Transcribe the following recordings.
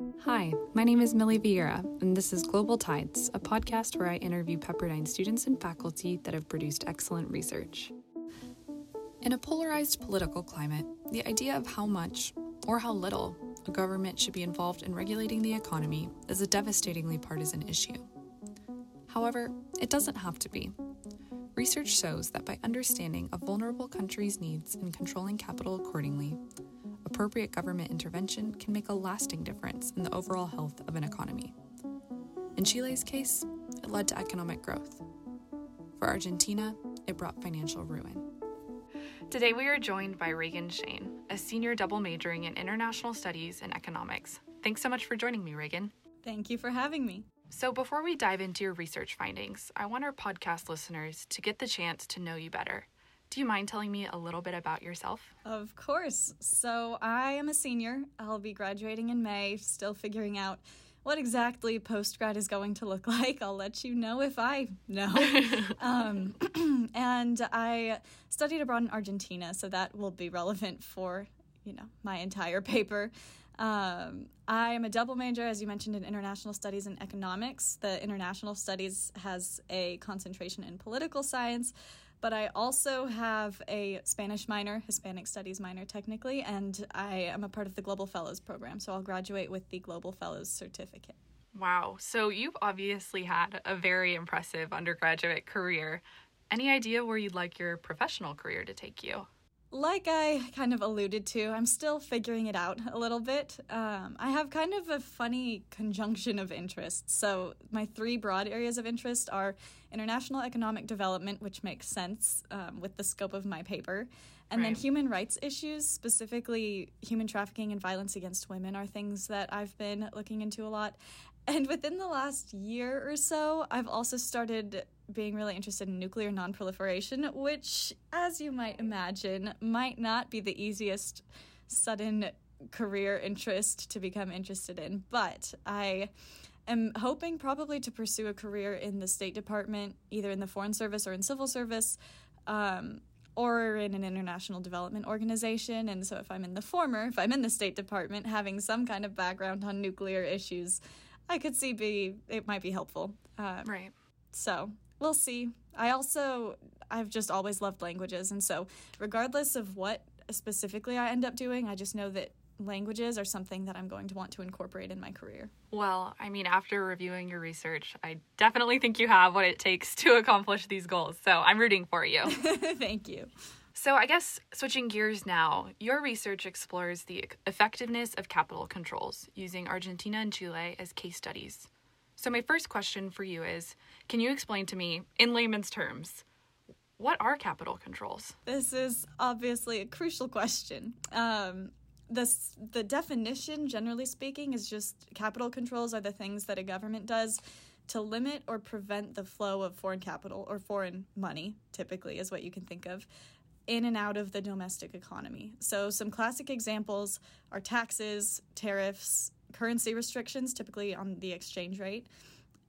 Hi, my name is Millie Vieira, and this is Global Tides, a podcast where I interview Pepperdine students and faculty that have produced excellent research. In a polarized political climate, the idea of how much, or how little, a government should be involved in regulating the economy is a devastatingly partisan issue. However, it doesn't have to be. Research shows that by understanding a vulnerable country's needs and controlling capital accordingly, appropriate government intervention can make a lasting difference in the overall health of an economy. In Chile's case, it led to economic growth. For Argentina, it brought financial ruin. Today, we are joined by Reagan Shane, a senior double majoring in international studies and economics. Thanks so much for joining me, Reagan. Thank you for having me. So, before we dive into your research findings, I want our podcast listeners to get the chance to know you better. Do you mind telling me a little bit about yourself? Of course. So, I am a senior. I'll be graduating in May, still figuring out what exactly post grad is going to look like. I'll let you know if I know. um, and I studied abroad in Argentina, so that will be relevant for you know my entire paper. Um, I am a double major, as you mentioned, in international studies and economics. The international studies has a concentration in political science, but I also have a Spanish minor, Hispanic studies minor, technically, and I am a part of the Global Fellows program. So I'll graduate with the Global Fellows certificate. Wow. So you've obviously had a very impressive undergraduate career. Any idea where you'd like your professional career to take you? Like I kind of alluded to, I'm still figuring it out a little bit. Um, I have kind of a funny conjunction of interests. So, my three broad areas of interest are international economic development, which makes sense um, with the scope of my paper. And right. then human rights issues, specifically human trafficking and violence against women, are things that I've been looking into a lot. And within the last year or so, I've also started being really interested in nuclear nonproliferation, which, as you might imagine, might not be the easiest sudden career interest to become interested in. But I am hoping probably to pursue a career in the State Department, either in the Foreign Service or in civil service. Um, or in an international development organization. And so, if I'm in the former, if I'm in the State Department, having some kind of background on nuclear issues, I could see be it might be helpful. Uh, right. So we'll see. I also I've just always loved languages, and so regardless of what specifically I end up doing, I just know that languages are something that I'm going to want to incorporate in my career. Well, I mean, after reviewing your research, I definitely think you have what it takes to accomplish these goals. So I'm rooting for you. Thank you. So, I guess switching gears now, your research explores the effectiveness of capital controls using Argentina and Chile as case studies. So, my first question for you is Can you explain to me, in layman's terms, what are capital controls? This is obviously a crucial question. Um, this, the definition, generally speaking, is just capital controls are the things that a government does to limit or prevent the flow of foreign capital or foreign money, typically, is what you can think of, in and out of the domestic economy. So, some classic examples are taxes, tariffs, currency restrictions, typically on the exchange rate,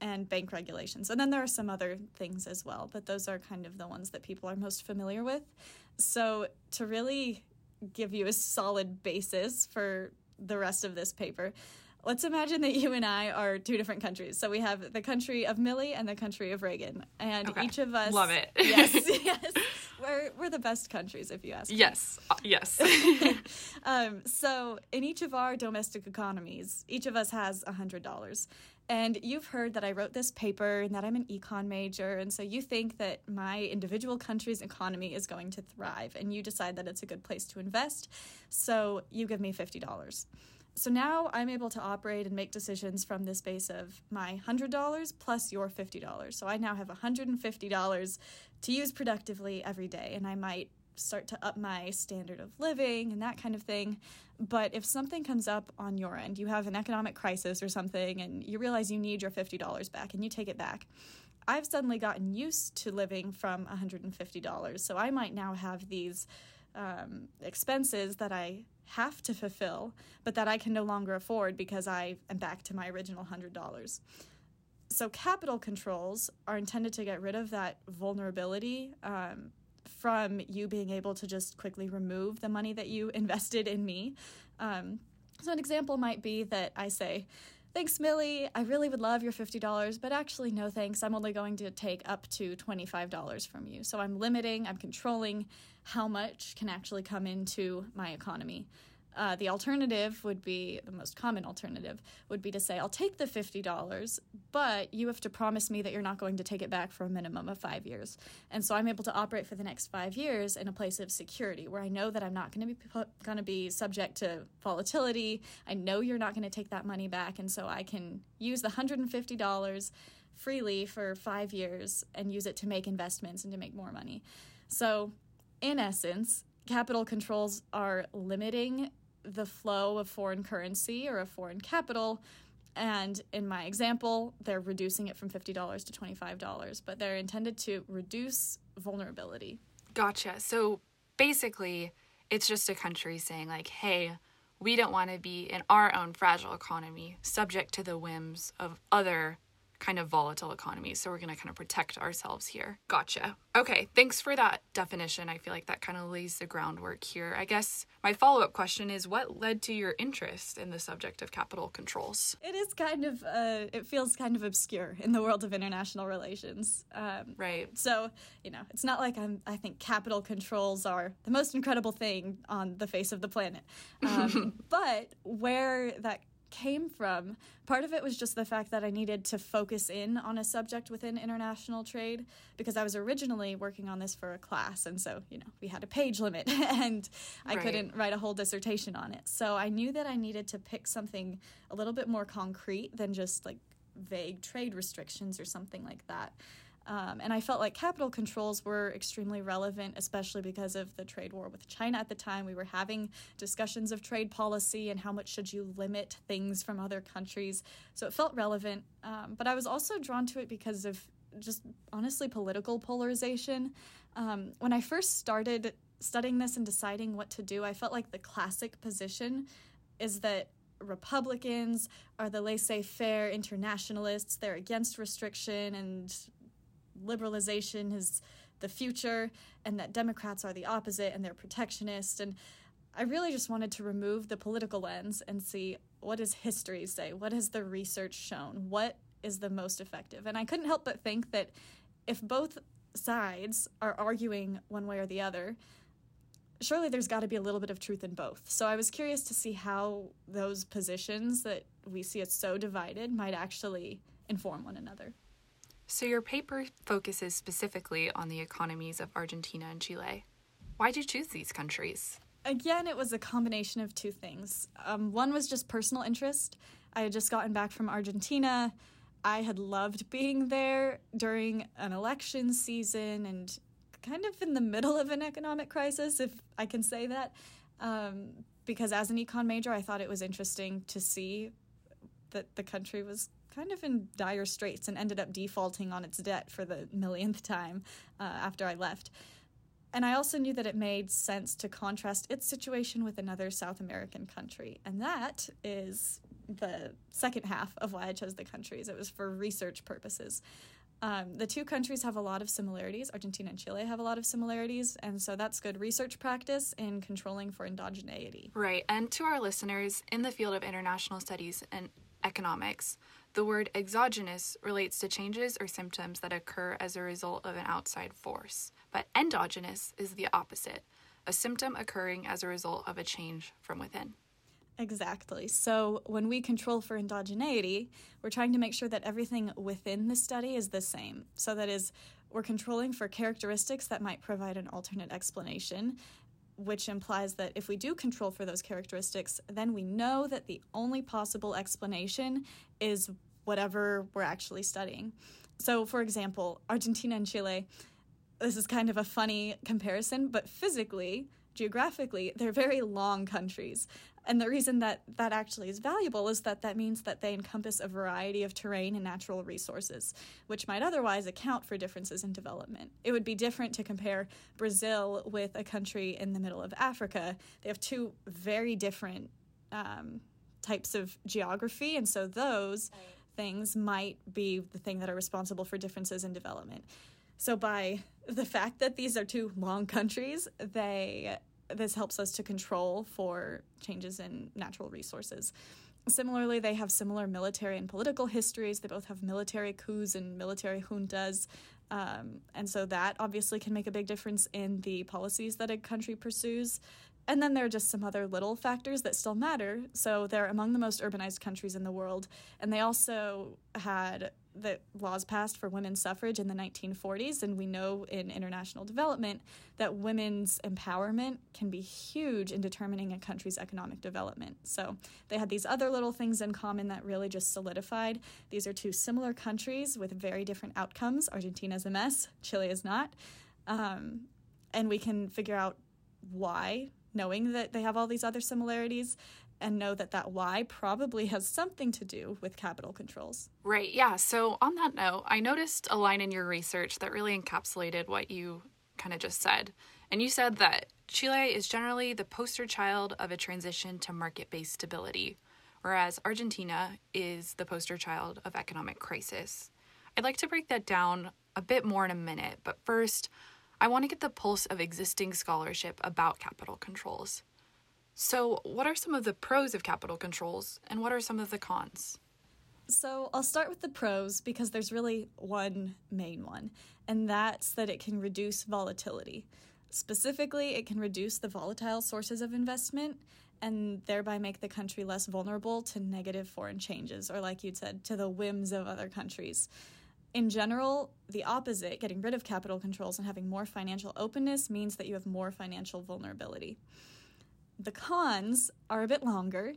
and bank regulations. And then there are some other things as well, but those are kind of the ones that people are most familiar with. So, to really give you a solid basis for the rest of this paper, let's imagine that you and I are two different countries. So we have the country of Millie and the country of Reagan, and okay. each of us love it. yes, yes, we're we're the best countries if you ask. Yes, uh, yes. um, so in each of our domestic economies, each of us has a hundred dollars. And you've heard that I wrote this paper and that I'm an econ major. And so you think that my individual country's economy is going to thrive, and you decide that it's a good place to invest. So you give me $50. So now I'm able to operate and make decisions from this base of my $100 plus your $50. So I now have $150 to use productively every day, and I might start to up my standard of living and that kind of thing. But if something comes up on your end, you have an economic crisis or something, and you realize you need your $50 back and you take it back. I've suddenly gotten used to living from $150. So I might now have these um, expenses that I have to fulfill, but that I can no longer afford because I am back to my original $100. So, capital controls are intended to get rid of that vulnerability um, from you being able to just quickly remove the money that you invested in me. Um, So, an example might be that I say, Thanks, Millie. I really would love your $50, but actually, no thanks. I'm only going to take up to $25 from you. So, I'm limiting, I'm controlling how much can actually come into my economy. Uh, the alternative would be the most common alternative would be to say, I'll take the $50, but you have to promise me that you're not going to take it back for a minimum of five years. And so I'm able to operate for the next five years in a place of security where I know that I'm not going to be going to be subject to volatility. I know you're not going to take that money back, and so I can use the $150 freely for five years and use it to make investments and to make more money. So, in essence, capital controls are limiting the flow of foreign currency or of foreign capital. And in my example, they're reducing it from $50 to $25, but they're intended to reduce vulnerability. Gotcha. So basically, it's just a country saying, like, hey, we don't want to be in our own fragile economy subject to the whims of other kind of volatile economy. So we're going to kind of protect ourselves here. Gotcha. Okay, thanks for that definition. I feel like that kind of lays the groundwork here. I guess my follow up question is what led to your interest in the subject of capital controls? It is kind of, uh, it feels kind of obscure in the world of international relations. Um, right. So, you know, it's not like I'm, I think capital controls are the most incredible thing on the face of the planet. Um, but where that came from. Part of it was just the fact that I needed to focus in on a subject within international trade because I was originally working on this for a class. And so, you know, we had a page limit and I right. couldn't write a whole dissertation on it. So I knew that I needed to pick something a little bit more concrete than just like vague trade restrictions or something like that. Um, and I felt like capital controls were extremely relevant, especially because of the trade war with China at the time. We were having discussions of trade policy and how much should you limit things from other countries. So it felt relevant. Um, but I was also drawn to it because of just honestly political polarization. Um, when I first started studying this and deciding what to do, I felt like the classic position is that Republicans are the laissez faire internationalists. They're against restriction and liberalization is the future and that Democrats are the opposite and they're protectionist. And I really just wanted to remove the political lens and see what does history say? What has the research shown? What is the most effective? And I couldn't help but think that if both sides are arguing one way or the other, surely there's got to be a little bit of truth in both. So I was curious to see how those positions that we see as so divided might actually inform one another. So, your paper focuses specifically on the economies of Argentina and Chile. Why did you choose these countries? Again, it was a combination of two things. Um, one was just personal interest. I had just gotten back from Argentina. I had loved being there during an election season and kind of in the middle of an economic crisis, if I can say that. Um, because as an econ major, I thought it was interesting to see that the country was kind of in dire straits and ended up defaulting on its debt for the millionth time uh, after I left. And I also knew that it made sense to contrast its situation with another South American country. And that is the second half of why I chose the countries. It was for research purposes. Um, the two countries have a lot of similarities. Argentina and Chile have a lot of similarities, and so that's good research practice in controlling for endogeneity. Right. And to our listeners in the field of international studies and economics, the word exogenous relates to changes or symptoms that occur as a result of an outside force, but endogenous is the opposite, a symptom occurring as a result of a change from within. Exactly. So when we control for endogeneity, we're trying to make sure that everything within the study is the same. So that is, we're controlling for characteristics that might provide an alternate explanation, which implies that if we do control for those characteristics, then we know that the only possible explanation is whatever we're actually studying. So, for example, Argentina and Chile, this is kind of a funny comparison, but physically, geographically, they're very long countries. And the reason that that actually is valuable is that that means that they encompass a variety of terrain and natural resources, which might otherwise account for differences in development. It would be different to compare Brazil with a country in the middle of Africa. They have two very different um, types of geography, and so those things might be the thing that are responsible for differences in development. So, by the fact that these are two long countries, they this helps us to control for changes in natural resources. Similarly, they have similar military and political histories. They both have military coups and military juntas. Um, and so that obviously can make a big difference in the policies that a country pursues. And then there are just some other little factors that still matter. So they're among the most urbanized countries in the world. And they also had the laws passed for women's suffrage in the 1940s. And we know in international development that women's empowerment can be huge in determining a country's economic development. So they had these other little things in common that really just solidified. These are two similar countries with very different outcomes. Argentina's a mess, Chile is not. Um, and we can figure out why knowing that they have all these other similarities and know that that why probably has something to do with capital controls. Right, yeah. So, on that note, I noticed a line in your research that really encapsulated what you kind of just said. And you said that Chile is generally the poster child of a transition to market based stability, whereas Argentina is the poster child of economic crisis. I'd like to break that down a bit more in a minute, but first, I want to get the pulse of existing scholarship about capital controls. So, what are some of the pros of capital controls and what are some of the cons? So, I'll start with the pros because there's really one main one, and that's that it can reduce volatility. Specifically, it can reduce the volatile sources of investment and thereby make the country less vulnerable to negative foreign changes, or like you'd said, to the whims of other countries in general, the opposite, getting rid of capital controls and having more financial openness, means that you have more financial vulnerability. The cons are a bit longer.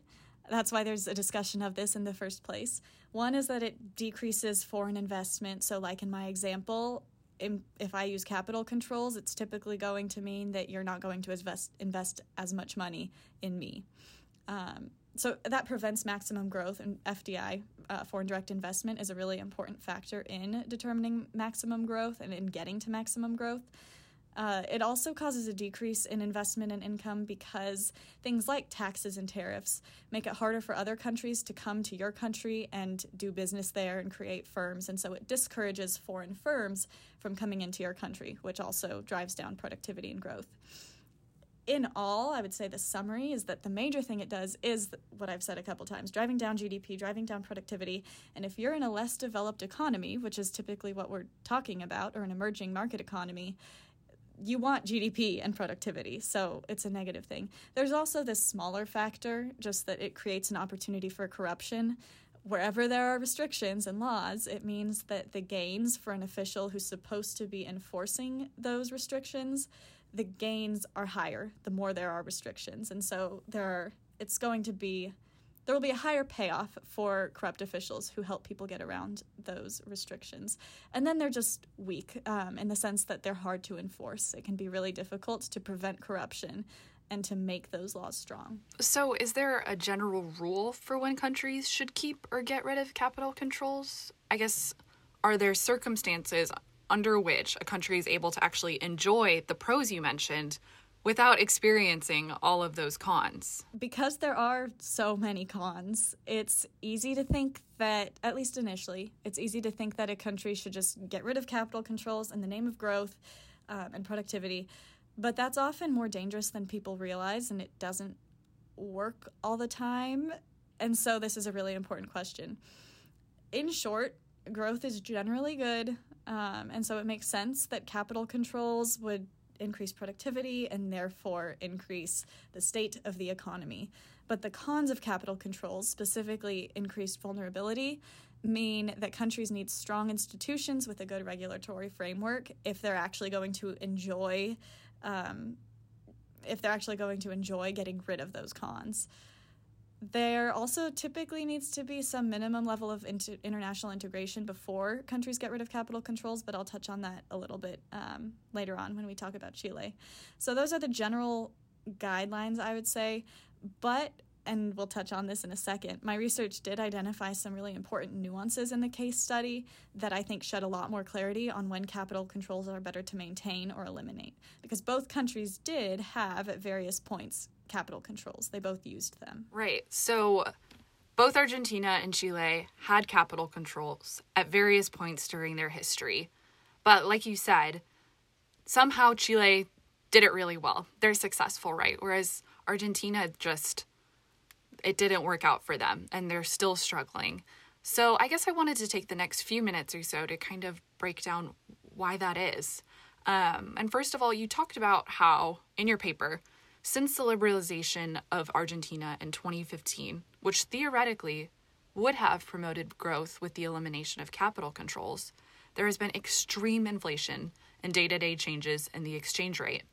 That's why there's a discussion of this in the first place. One is that it decreases foreign investment. So, like in my example, if I use capital controls, it's typically going to mean that you're not going to invest, invest as much money in me. Um, so that prevents maximum growth and FDI, uh, foreign direct investment, is a really important factor in determining maximum growth and in getting to maximum growth. Uh, it also causes a decrease in investment and income because things like taxes and tariffs make it harder for other countries to come to your country and do business there and create firms. And so it discourages foreign firms from coming into your country, which also drives down productivity and growth in all, I would say the summary is that the major thing it does is what I've said a couple times driving down GDP, driving down productivity. And if you're in a less developed economy, which is typically what we're talking about, or an emerging market economy, you want GDP and productivity, so it's a negative thing. There's also this smaller factor, just that it creates an opportunity for corruption. Wherever there are restrictions and laws, it means that the gains for an official who's supposed to be enforcing those restrictions the gains are higher the more there are restrictions. And so there are, it's going to be there will be a higher payoff for corrupt officials who help people get around those restrictions. And then they're just weak um, in the sense that they're hard to enforce. It can be really difficult to prevent corruption and to make those laws strong. So, is there a general rule for when countries should keep or get rid of capital controls? I guess, are there circumstances under which a country is able to actually enjoy the pros you mentioned without experiencing all of those cons. Because there are so many cons, it's easy to think that, at least initially, it's easy to think that a country should just get rid of capital controls in the name of growth um, and productivity. But that's often more dangerous than people realize, and it doesn't work all the time. And so, this is a really important question. In short, growth is generally good, um, and so it makes sense that capital controls would increase productivity and therefore increase the state of the economy. But the cons of capital controls, specifically increased vulnerability, mean that countries need strong institutions with a good regulatory framework if they're actually going to enjoy um, if they're actually going to enjoy getting rid of those cons. There also typically needs to be some minimum level of inter- international integration before countries get rid of capital controls, but I'll touch on that a little bit um, later on when we talk about Chile. So, those are the general guidelines, I would say. But, and we'll touch on this in a second, my research did identify some really important nuances in the case study that I think shed a lot more clarity on when capital controls are better to maintain or eliminate. Because both countries did have, at various points, capital controls. They both used them. Right. So both Argentina and Chile had capital controls at various points during their history. But like you said, somehow Chile did it really well. They're successful, right? Whereas Argentina just it didn't work out for them and they're still struggling. So, I guess I wanted to take the next few minutes or so to kind of break down why that is. Um, and first of all, you talked about how in your paper, since the liberalization of Argentina in 2015, which theoretically would have promoted growth with the elimination of capital controls, there has been extreme inflation and day to day changes in the exchange rate.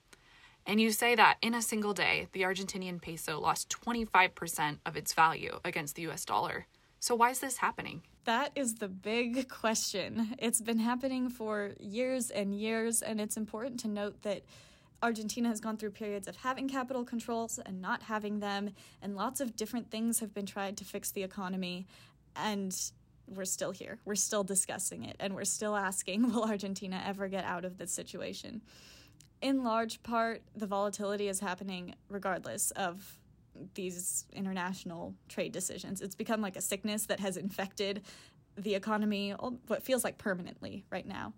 And you say that in a single day, the Argentinian peso lost 25% of its value against the US dollar. So, why is this happening? That is the big question. It's been happening for years and years, and it's important to note that Argentina has gone through periods of having capital controls and not having them, and lots of different things have been tried to fix the economy. And we're still here. We're still discussing it, and we're still asking will Argentina ever get out of this situation? In large part, the volatility is happening regardless of these international trade decisions. It's become like a sickness that has infected the economy, what feels like permanently right now.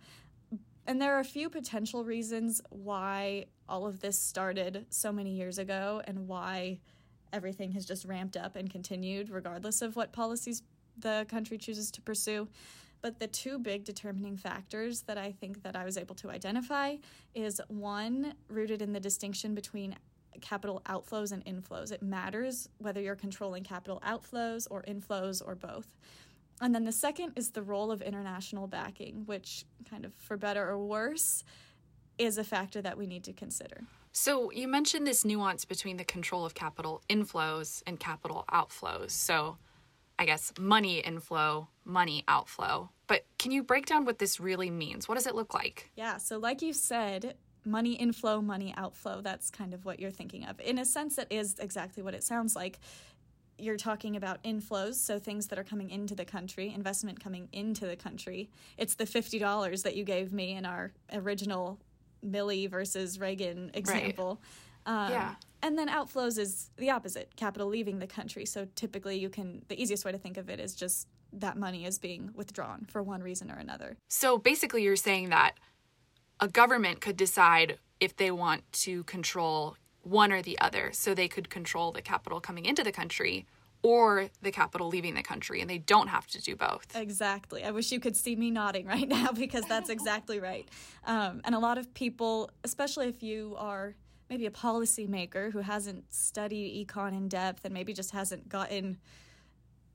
And there are a few potential reasons why all of this started so many years ago and why everything has just ramped up and continued regardless of what policies the country chooses to pursue. But the two big determining factors that I think that I was able to identify is one rooted in the distinction between capital outflows and inflows. It matters whether you're controlling capital outflows or inflows or both. And then the second is the role of international backing, which, kind of for better or worse, is a factor that we need to consider. So, you mentioned this nuance between the control of capital inflows and capital outflows. So, I guess money inflow, money outflow. But can you break down what this really means? What does it look like? Yeah, so like you said, money inflow, money outflow, that's kind of what you're thinking of. In a sense, that is exactly what it sounds like you're talking about inflows, so things that are coming into the country, investment coming into the country. It's the $50 that you gave me in our original Millie versus Reagan example. Right. Um, yeah. And then outflows is the opposite, capital leaving the country. So typically, you can, the easiest way to think of it is just that money is being withdrawn for one reason or another. So basically, you're saying that a government could decide if they want to control one or the other. So they could control the capital coming into the country or the capital leaving the country, and they don't have to do both. Exactly. I wish you could see me nodding right now because that's exactly right. Um, and a lot of people, especially if you are maybe a policymaker who hasn't studied econ in depth and maybe just hasn't gotten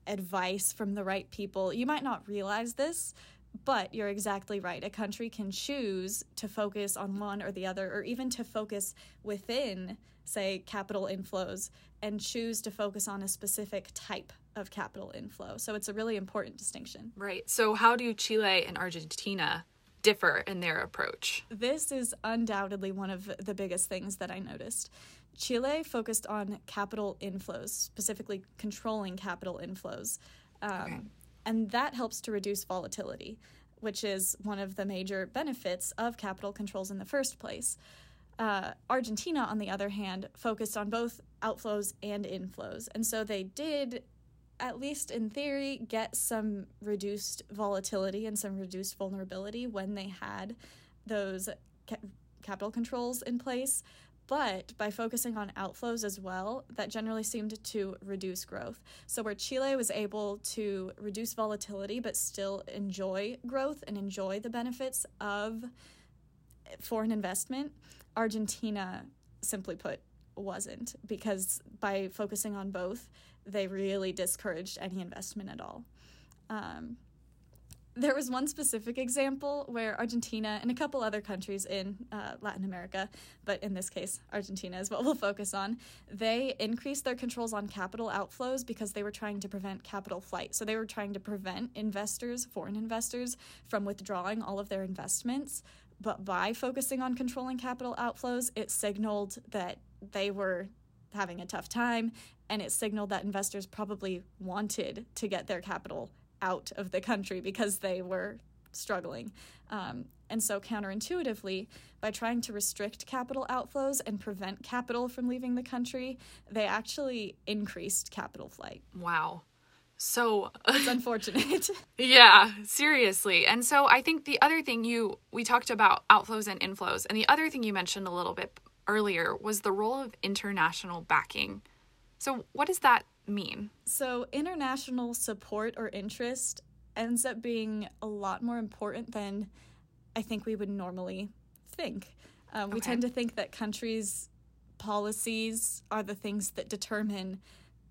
advice from the right people, you might not realize this, but you're exactly right. A country can choose to focus on one or the other, or even to focus within, say, capital inflows and choose to focus on a specific type of capital inflow. So it's a really important distinction. Right. So, how do Chile and Argentina differ in their approach? This is undoubtedly one of the biggest things that I noticed. Chile focused on capital inflows, specifically controlling capital inflows. Um, okay and that helps to reduce volatility, which is one of the major benefits of capital controls in the first place. Uh, Argentina, on the other hand, focused on both outflows and inflows. And so they did, at least in theory, get some reduced volatility and some reduced vulnerability when they had those ca- capital controls in place. But by focusing on outflows as well, that generally seemed to reduce growth. So, where Chile was able to reduce volatility but still enjoy growth and enjoy the benefits of foreign investment, Argentina, simply put, wasn't because by focusing on both, they really discouraged any investment at all. Um, there was one specific example where Argentina and a couple other countries in uh, Latin America, but in this case, Argentina is what we'll focus on, they increased their controls on capital outflows because they were trying to prevent capital flight. So they were trying to prevent investors, foreign investors, from withdrawing all of their investments. But by focusing on controlling capital outflows, it signaled that they were having a tough time and it signaled that investors probably wanted to get their capital out of the country because they were struggling. Um, and so, counterintuitively, by trying to restrict capital outflows and prevent capital from leaving the country, they actually increased capital flight. Wow. So it's unfortunate. yeah, seriously. And so I think the other thing you we talked about outflows and inflows, and the other thing you mentioned a little bit earlier was the role of international backing. So, what does that mean? So, international support or interest ends up being a lot more important than I think we would normally think. Um, okay. We tend to think that countries' policies are the things that determine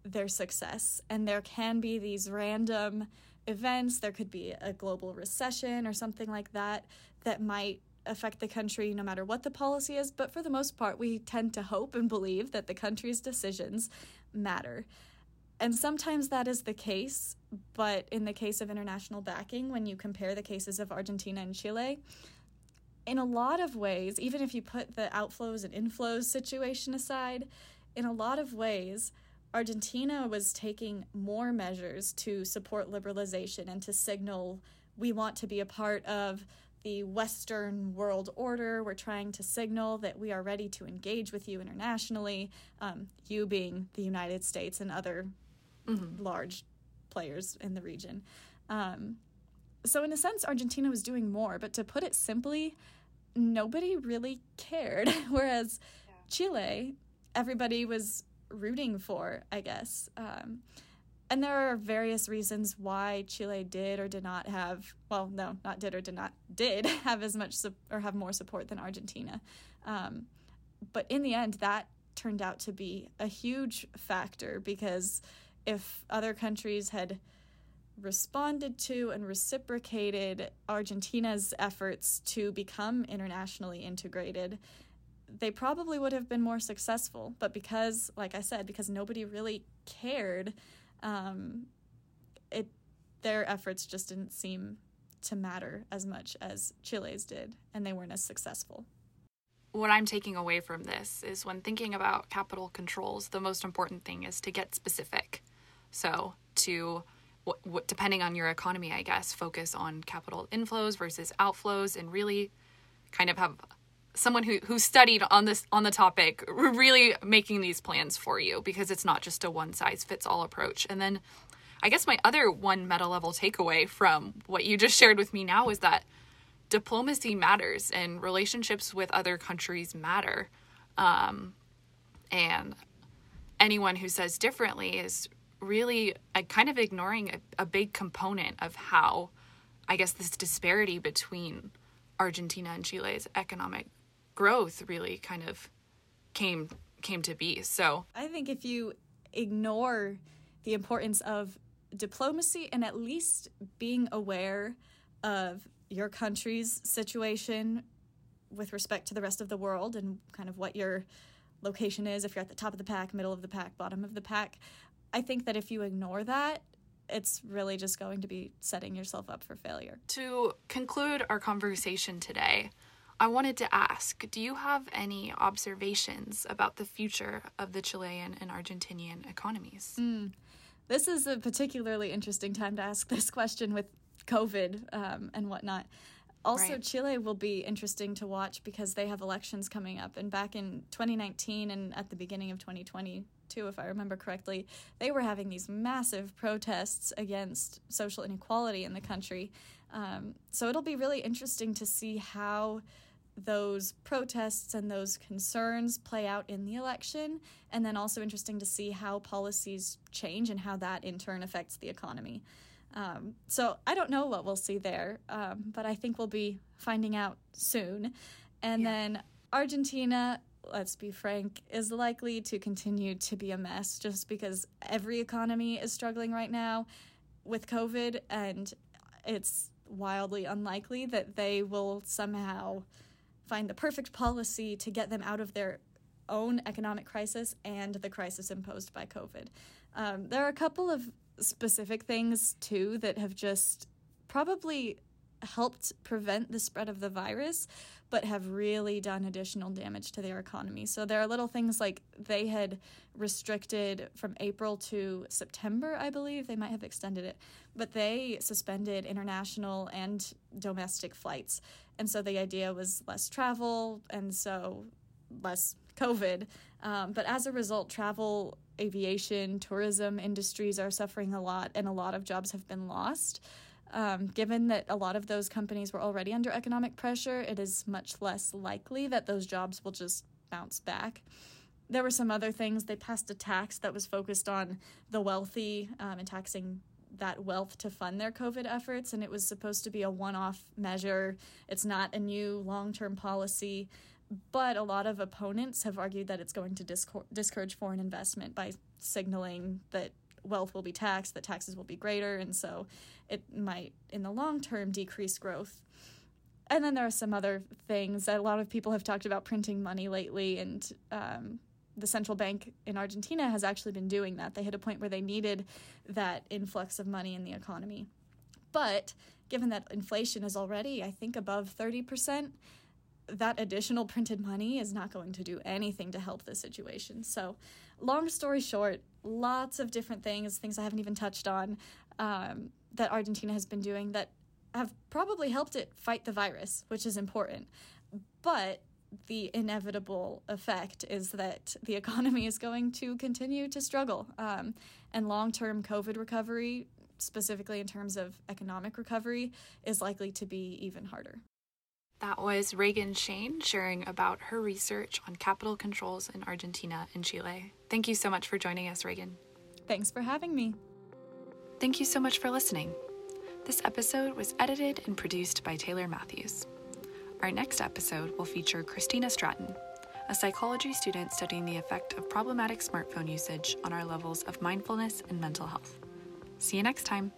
their success, and there can be these random events. There could be a global recession or something like that that might affect the country no matter what the policy is. But for the most part, we tend to hope and believe that the country's decisions matter. And sometimes that is the case, but in the case of international backing, when you compare the cases of Argentina and Chile, in a lot of ways, even if you put the outflows and inflows situation aside, in a lot of ways, Argentina was taking more measures to support liberalization and to signal we want to be a part of the Western world order. We're trying to signal that we are ready to engage with you internationally, um, you being the United States and other mm-hmm. large players in the region. Um, so, in a sense, Argentina was doing more, but to put it simply, nobody really cared. Whereas yeah. Chile, everybody was rooting for, I guess. Um, and there are various reasons why Chile did or did not have, well, no, not did or did not, did have as much su- or have more support than Argentina. Um, but in the end, that turned out to be a huge factor because if other countries had responded to and reciprocated Argentina's efforts to become internationally integrated, they probably would have been more successful. But because, like I said, because nobody really cared, um, it their efforts just didn't seem to matter as much as Chile's did, and they weren't as successful. What I'm taking away from this is when thinking about capital controls, the most important thing is to get specific. So, to what, depending on your economy, I guess, focus on capital inflows versus outflows and really kind of have someone who who studied on this on the topic really making these plans for you because it's not just a one size fits all approach. And then I guess my other one meta level takeaway from what you just shared with me now is that diplomacy matters and relationships with other countries matter. Um, and anyone who says differently is really kind of ignoring a, a big component of how, I guess, this disparity between Argentina and Chile's economic growth really kind of came came to be. So I think if you ignore the importance of diplomacy and at least being aware of your country's situation with respect to the rest of the world and kind of what your location is if you're at the top of the pack, middle of the pack, bottom of the pack. I think that if you ignore that, it's really just going to be setting yourself up for failure. To conclude our conversation today, I wanted to ask do you have any observations about the future of the Chilean and Argentinian economies? Mm. This is a particularly interesting time to ask this question with COVID um, and whatnot. Also, right. Chile will be interesting to watch because they have elections coming up. And back in 2019 and at the beginning of 2020, too, if I remember correctly, they were having these massive protests against social inequality in the country. Um, so it'll be really interesting to see how those protests and those concerns play out in the election, and then also interesting to see how policies change and how that in turn affects the economy. Um, so I don't know what we'll see there, um, but I think we'll be finding out soon. And yeah. then Argentina, let's be frank, is likely to continue to be a mess just because every economy is struggling right now with COVID, and it's wildly unlikely that they will somehow find the perfect policy to get them out of their own economic crisis and the crisis imposed by COVID. Um, there are a couple of specific things, too, that have just probably helped prevent the spread of the virus, but have really done additional damage to their economy. So there are little things like they had restricted from April to September, I believe. They might have extended it, but they suspended international and domestic flights. And so the idea was less travel and so less COVID. Um, but as a result, travel, aviation, tourism industries are suffering a lot, and a lot of jobs have been lost. Um, given that a lot of those companies were already under economic pressure, it is much less likely that those jobs will just bounce back. There were some other things. They passed a tax that was focused on the wealthy um, and taxing that wealth to fund their COVID efforts, and it was supposed to be a one off measure. It's not a new long term policy, but a lot of opponents have argued that it's going to discourage foreign investment by signaling that wealth will be taxed, that taxes will be greater, and so it might, in the long term, decrease growth. And then there are some other things. that A lot of people have talked about printing money lately, and um, the central bank in Argentina has actually been doing that. They hit a point where they needed that influx of money in the economy. But given that inflation is already, I think, above 30%, that additional printed money is not going to do anything to help the situation. So, long story short, lots of different things, things I haven't even touched on, um, that Argentina has been doing that have probably helped it fight the virus, which is important. But the inevitable effect is that the economy is going to continue to struggle. Um, and long term COVID recovery, specifically in terms of economic recovery, is likely to be even harder. That was Reagan Shane sharing about her research on capital controls in Argentina and Chile. Thank you so much for joining us, Reagan. Thanks for having me. Thank you so much for listening. This episode was edited and produced by Taylor Matthews. Our next episode will feature Christina Stratton, a psychology student studying the effect of problematic smartphone usage on our levels of mindfulness and mental health. See you next time.